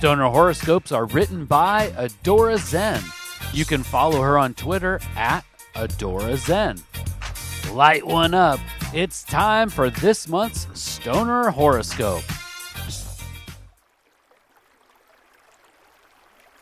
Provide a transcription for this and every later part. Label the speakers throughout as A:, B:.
A: Stoner horoscopes are written by Adora Zen. You can follow her on Twitter at Adora Zen. Light one up. It's time for this month's Stoner horoscope.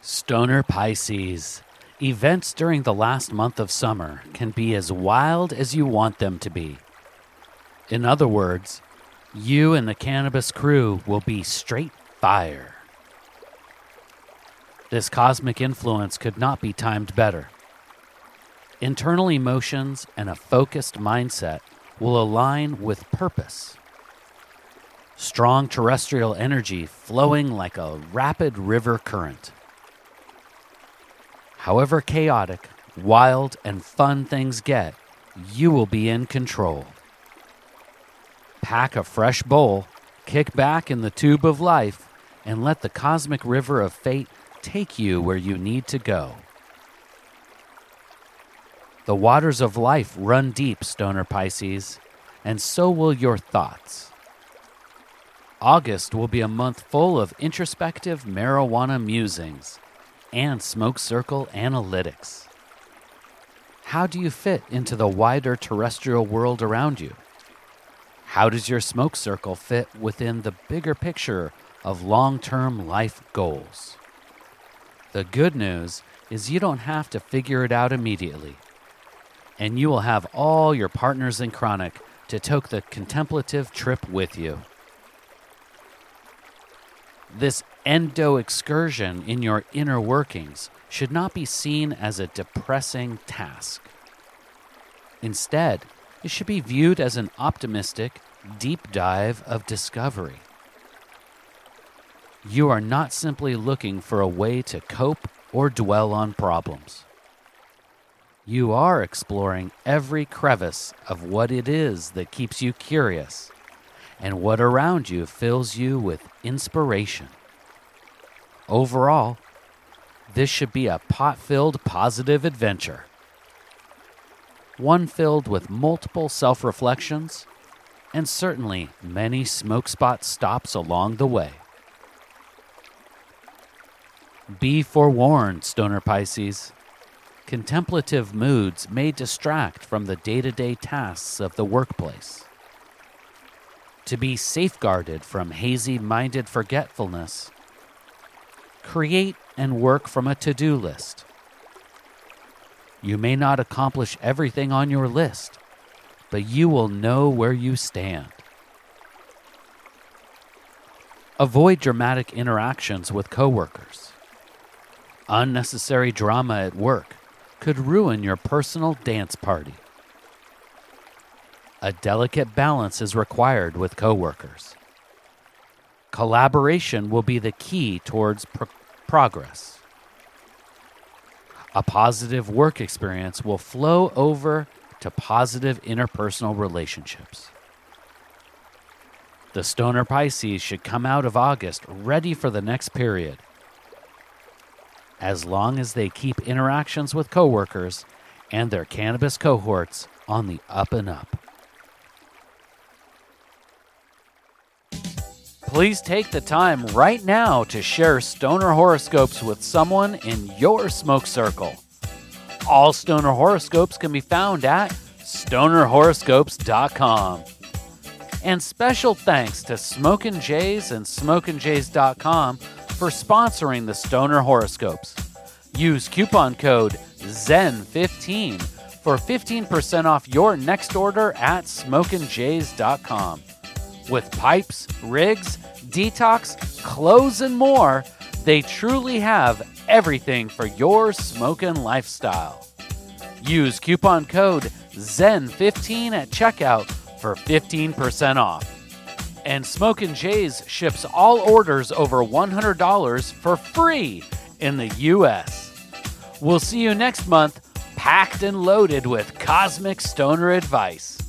A: Stoner Pisces. Events during the last month of summer can be as wild as you want them to be. In other words, you and the cannabis crew will be straight fire. This cosmic influence could not be timed better. Internal emotions and a focused mindset will align with purpose. Strong terrestrial energy flowing like a rapid river current. However chaotic, wild, and fun things get, you will be in control. Pack a fresh bowl, kick back in the tube of life, and let the cosmic river of fate take you where you need to go. The waters of life run deep, Stoner Pisces, and so will your thoughts. August will be a month full of introspective marijuana musings and smoke circle analytics. How do you fit into the wider terrestrial world around you? How does your smoke circle fit within the bigger picture of long term life goals? The good news is you don't have to figure it out immediately. And you will have all your partners in chronic to take the contemplative trip with you. This endo excursion in your inner workings should not be seen as a depressing task. Instead, it should be viewed as an optimistic, deep dive of discovery. You are not simply looking for a way to cope or dwell on problems. You are exploring every crevice of what it is that keeps you curious and what around you fills you with inspiration. Overall, this should be a pot filled positive adventure. One filled with multiple self reflections and certainly many smoke spot stops along the way. Be forewarned, Stoner Pisces. Contemplative moods may distract from the day to day tasks of the workplace. To be safeguarded from hazy minded forgetfulness, create and work from a to do list. You may not accomplish everything on your list, but you will know where you stand. Avoid dramatic interactions with coworkers. Unnecessary drama at work could ruin your personal dance party. A delicate balance is required with coworkers. Collaboration will be the key towards pro- progress. A positive work experience will flow over to positive interpersonal relationships. The Stoner Pisces should come out of August ready for the next period as long as they keep interactions with coworkers and their cannabis cohorts on the up and up. Please take the time right now to share stoner horoscopes with someone in your smoke circle. All stoner horoscopes can be found at stonerhoroscopes.com. And special thanks to Smokin' Jays and SmokinJays.com for sponsoring the Stoner Horoscopes. Use coupon code ZEN15 for 15% off your next order at SmokinJays.com. With pipes, rigs, detox, clothes, and more, they truly have everything for your smoking lifestyle. Use coupon code ZEN15 at checkout for 15% off. And Smokin' Jays ships all orders over $100 for free in the U.S. We'll see you next month, packed and loaded with cosmic stoner advice.